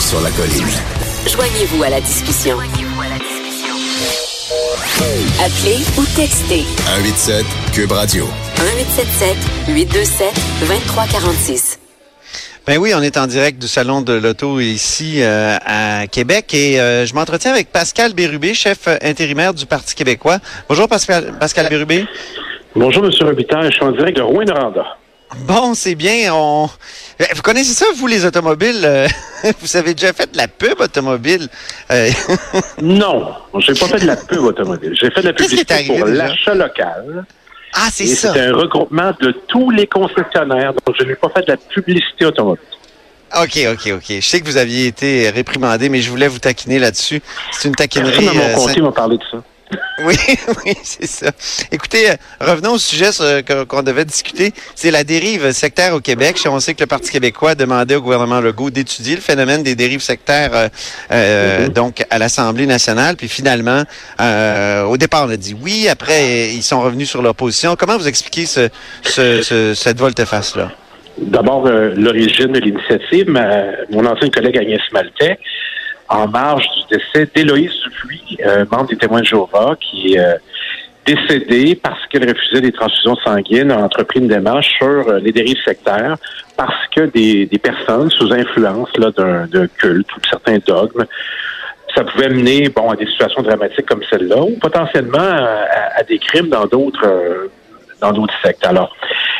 Là-haut sur la colline. Joignez-vous à la discussion. Appelez ou textez 187 Cube Radio. 1877 827 2346. Ben oui, on est en direct du Salon de l'Auto ici euh, à Québec et euh, je m'entretiens avec Pascal Bérubé, chef intérimaire du Parti québécois. Bonjour Pascal, Pascal Bérubé. Bonjour M. Robitaille, je suis en direct de Rouen-Noranda. Bon, c'est bien. On... Euh, vous connaissez ça, vous, les automobiles? euh, vous avez déjà fait de la pub automobile? Euh, Non, j'ai pas fait de la pub automobile. J'ai fait de la Qu'est-ce qui est publicité arrivé pour l'achat local. ah, c'est ça. c'est un regroupement de tous les concessionnaires. Donc, je n'ai pas fait de la publicité automobile. OK, OK, OK. Je sais que vous aviez été réprimandé, mais je voulais vous taquiner là-dessus. C'est une taquinerie. Personne à euh, mon comté m'a parlé de ça. Oui, oui, c'est ça. Écoutez, euh, revenons au sujet que- qu'on devait discuter. C'est la dérive sectaire au Québec. On sait que le Parti québécois a demandé au gouvernement Legault d'étudier le phénomène des dérives sectaires euh, euh, donc à l'Assemblée nationale. Puis finalement, euh, au départ, on a dit oui. Après, ils sont revenus sur leur position. Comment vous expliquez ce, ce, ce- cette volte-face-là? D'abord, euh, l'origine de l'initiative, mon ancienne collègue Agnès Maltais, en marge du décès d'Éloïse Dupuis, euh, membre des témoins de Jéhovah, qui est euh, décédée parce qu'elle refusait des transfusions sanguines, a entrepris une démarche sur euh, les dérives sectaires parce que des, personnes sous influence là, d'un, culte ou de certains dogmes ça pouvait mener bon à des situations dramatiques comme celle-là ou potentiellement à, des crimes dans d'autres dans d'autres sectes. Alors,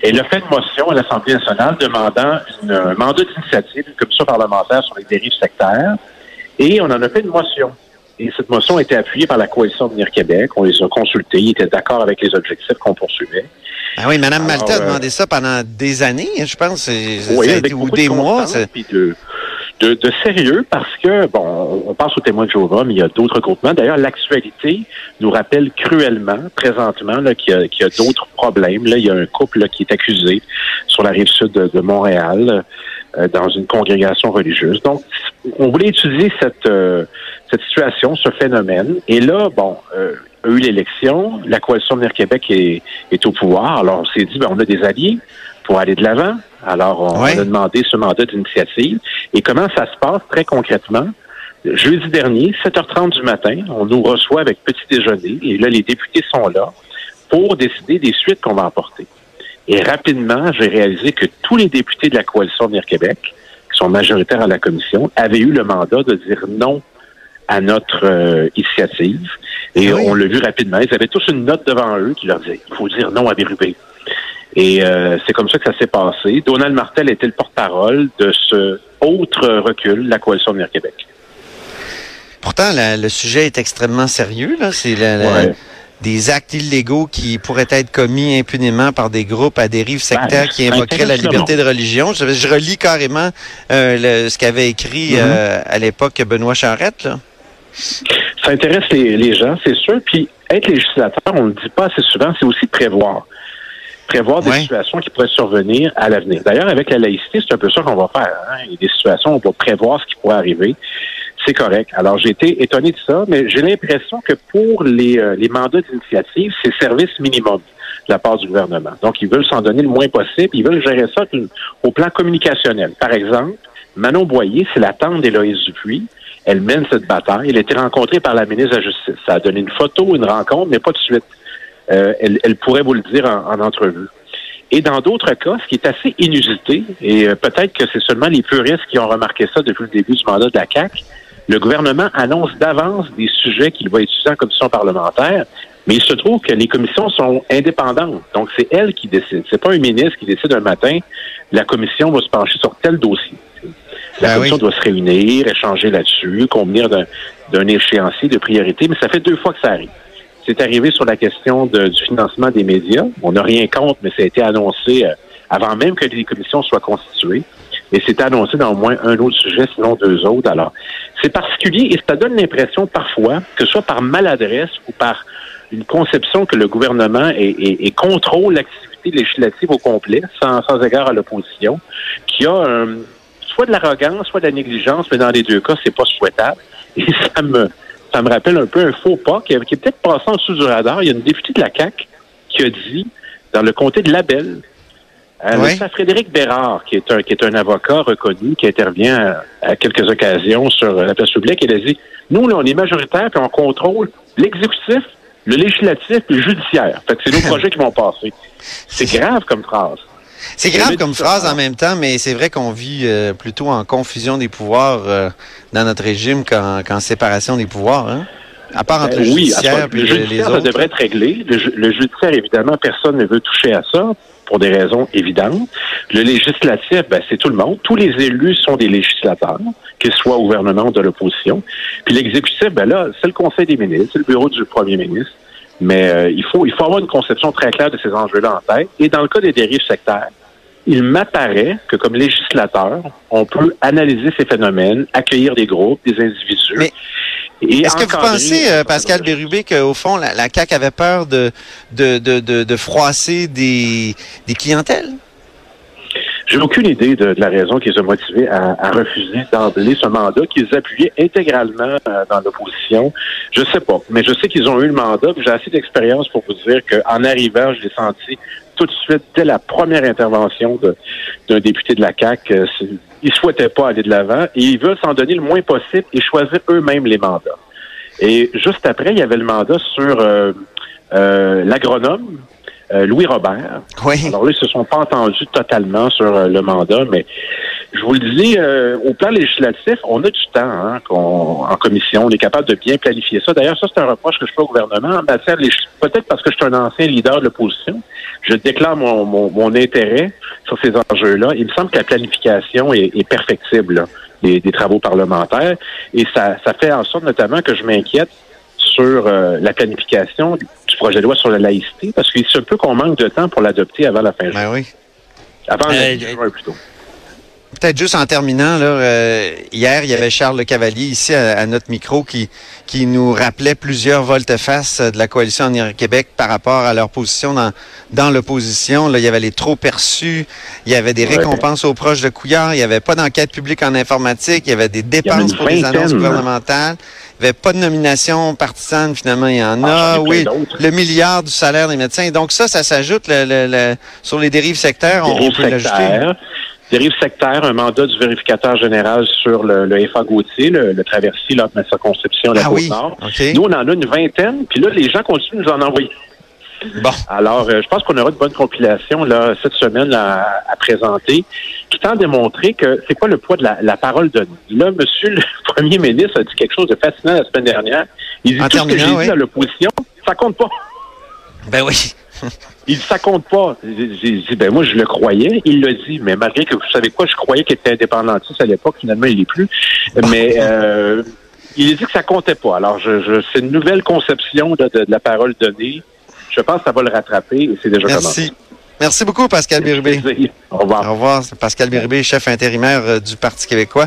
elle a fait une motion à l'Assemblée nationale demandant une, un mandat d'initiative, une commission parlementaire sur les dérives sectaires, et on en a fait une motion. Et cette motion a été appuyée par la coalition Venir Québec. On les a consultés, ils étaient d'accord avec les objectifs qu'on poursuivait. Ah oui, Mme Alors, Malta a euh, demandé ça pendant des années, je pense. Oui, avec ou des de mois. de, de, sérieux parce que, bon, on pense aux témoins de Jéhovah, mais il y a d'autres groupements. D'ailleurs, l'actualité nous rappelle cruellement, présentement, qu'il y a, d'autres problèmes. Là, il y a un couple là, qui est accusé sur la rive sud de, de Montréal dans une congrégation religieuse. Donc, on voulait étudier cette, euh, cette situation, ce phénomène. Et là, bon, euh, il y a eu l'élection, la coalition Venir Québec est, est au pouvoir. Alors, on s'est dit, ben, on a des alliés pour aller de l'avant. Alors, on, Ouais. on a demandé ce mandat d'initiative. Et comment ça se passe très concrètement? Jeudi dernier, 7h30 du matin, on nous reçoit avec petit déjeuner. Et là, les députés sont là pour décider des suites qu'on va emporter. Et rapidement, j'ai réalisé que tous les députés de la coalition Venir Québec, qui sont majoritaires à la commission, avaient eu le mandat de dire non à notre euh, initiative. Et Ah oui. on l'a vu rapidement. Ils avaient tous une note devant eux qui leur disait il faut dire non à Bérubé. Et euh, c'est comme ça que ça s'est passé. Donald Martel était le porte-parole de ce autre recul, la coalition Venir Québec. Pourtant, la- le sujet est extrêmement sérieux. Là. C'est la- la- Ouais. Des actes illégaux qui pourraient être commis impunément par des groupes à dérive sectaire Ben, qui ça invoqueraient la liberté de religion. Je, je relis carrément euh, le- ce qu'avait écrit Mhm. euh, à l'époque Benoît Charette. Là. Ça intéresse les, les gens, c'est sûr. Puis être législateur, on ne le dit pas assez souvent, c'est aussi prévoir. Prévoir des Ouais. situations qui pourraient survenir à l'avenir. D'ailleurs, avec la laïcité, c'est un peu ça qu'on va faire. hein. Il y a des situations où on va prévoir ce qui pourrait arriver. C'est correct. Alors, j'ai été étonné de ça, mais j'ai l'impression que pour les, euh, les mandats d'initiative, c'est service minimum de la part du gouvernement. Donc, ils veulent s'en donner le moins possible. Ils veulent gérer ça au plan communicationnel. Par exemple, Manon Boyer, c'est la tante d'Éloïse Dupuis. Elle mène cette bataille. Elle a été rencontrée par la ministre de la Justice. Ça a donné une photo, une rencontre, mais pas de suite. Euh, elle, elle pourrait vous le dire en, en entrevue. Et dans d'autres cas, ce qui est assez inusité, et euh, peut-être que c'est seulement les puristes qui ont remarqué ça depuis le début du mandat de la CAQ, le gouvernement annonce d'avance des sujets qu'il va étudier en commission parlementaire, mais il se trouve que les commissions sont indépendantes. Donc, c'est elle qui décide. C'est pas un ministre qui décide un matin, la commission va se pencher sur tel dossier. La Ben commission oui. doit se réunir, échanger là-dessus, convenir d'un échéancier de priorité, mais ça fait deux fois que ça arrive. C'est arrivé sur la question de- du financement des médias. On n'a rien contre, mais ça a été annoncé euh, avant même que les commissions soient constituées. Et c'est annoncé dans au moins un autre sujet, sinon deux autres. Alors, c'est particulier et ça donne l'impression parfois, que ce soit par maladresse ou par une conception que le gouvernement est, contrôle l'activité législative au complet, sans, sans égard à l'opposition, qui a soit de l'arrogance, soit de la négligence, mais dans les deux cas, c'est pas souhaitable. Et ça me, ça me rappelle un peu un faux pas qui, est peut-être passé en dessous du radar. Il y a une députée de la CAQ qui a dit, dans le comté de Labelle, euh, C'est Frédéric Bérard, qui est un qui est un avocat reconnu, qui intervient à, quelques occasions sur la place publique, il a dit Nous, là, on est majoritaire puis on contrôle l'exécutif, le législatif et le judiciaire. Fait que c'est nos projets qui vont passer. C'est grave comme phrase. C'est grave comme phrase en même temps, mais c'est vrai qu'on vit euh, plutôt en confusion des pouvoirs euh, dans notre régime qu'en séparation des pouvoirs. Hein? À part entre le ben judiciaire et le judiciaire, ça devrait être réglé. Le, judiciaire, évidemment, personne ne veut toucher à ça pour des raisons évidentes. Le législatif, ben, c'est tout le monde. Tous les élus sont des législateurs, qu'ils soient au gouvernement ou de l'opposition. Puis l'exécutif, ben là, c'est le Conseil des ministres, c'est le bureau du premier ministre. Mais euh, il faut il faut avoir une conception très claire de ces enjeux-là en tête. Et dans le cas des dérives sectaires, il m'apparaît que comme législateur, on peut analyser ces phénomènes, accueillir des groupes, des individus. Est-ce que vous pensez, euh, Pascal Bérubé, qu'au fond, la, la, CAQ avait peur de, de, de, de, froisser des, des clientèles? J'ai aucune idée de, la raison qui les a motivés à, à refuser d'emblée ce mandat qu'ils appuyaient intégralement euh, dans l'opposition. Je sais pas, mais je sais qu'ils ont eu le mandat. J'ai assez d'expérience pour vous dire qu'en arrivant, je l'ai senti tout de suite dès la première intervention d'un député de la CAC. Euh, ils souhaitaient pas aller de l'avant et ils veulent s'en donner le moins possible et choisir eux-mêmes les mandats. Et juste après, il y avait le mandat sur euh, euh, l'agronome euh, Louis Robert. Oui. Alors là, ils se sont pas entendus totalement sur euh, le mandat, mais je vous le dis, euh, au plan législatif, on a du temps hein, en commission. On est capable de bien planifier ça. D'ailleurs, ça, c'est un reproche que je fais au gouvernement en matière peut-être parce que je suis un ancien leader de l'opposition. Je déclare mon, mon, intérêt sur ces enjeux-là. Il me semble que la planification est, perfectible des, travaux parlementaires. Et ça, ça fait en sorte notamment que je m'inquiète sur la planification projet de loi sur la laïcité, parce qu'il se peut qu'on manque de temps pour l'adopter avant la fin ben oui. Avant euh, juin, plutôt. Peut-être juste en terminant, là, euh, hier, il y avait Charles Le Cavalier ici à, notre micro qui, qui nous rappelait plusieurs volte-face de la coalition en Québec par rapport à leur position dans, dans l'opposition. Là, il y avait les trop perçus, il y avait des récompenses aux proches de Couillard, il n'y avait pas d'enquête publique en informatique, il y avait des dépenses pour les annonces gouvernementales. Il n'y avait pas de nomination partisane, finalement, il y en a. Ah, oui, le milliard du salaire des médecins. Donc ça, ça s'ajoute le, sur les dérives sectaires. on, peut l'ajouter. Dérive sectaire, un mandat du vérificateur général sur le, le FA Gauthier, le, le traversier là, de ma circonscription, la ah Côte-Nord. Nous, on en a une vingtaine, puis là, les gens continuent de nous en envoyer. Bon. Alors, euh, je pense qu'on aura de bonnes compilations là, cette semaine à, à présenter, qui tend à démontrer que c'est pas le poids de la, la parole donnée. Là, Monsieur le Premier ministre a dit quelque chose de fascinant la semaine dernière. Il dit tout ce que j'ai dit à l'opposition, ça compte pas. Ben oui. il ça compte pas. J'ai dit, ben moi, je le croyais. Il l'a dit, mais malgré que, vous savez quoi, je croyais qu'il était indépendantiste à l'époque. Finalement, il l'est plus. Mais euh, il a dit que ça comptait pas. Alors, je, je c'est une nouvelle conception de, de, la parole donnée. Je pense que ça va le rattraper et c'est déjà Merci. Merci beaucoup, Pascal Birubé. Au revoir. Au revoir. Pascal Birubé, chef intérimaire euh, du Parti québécois.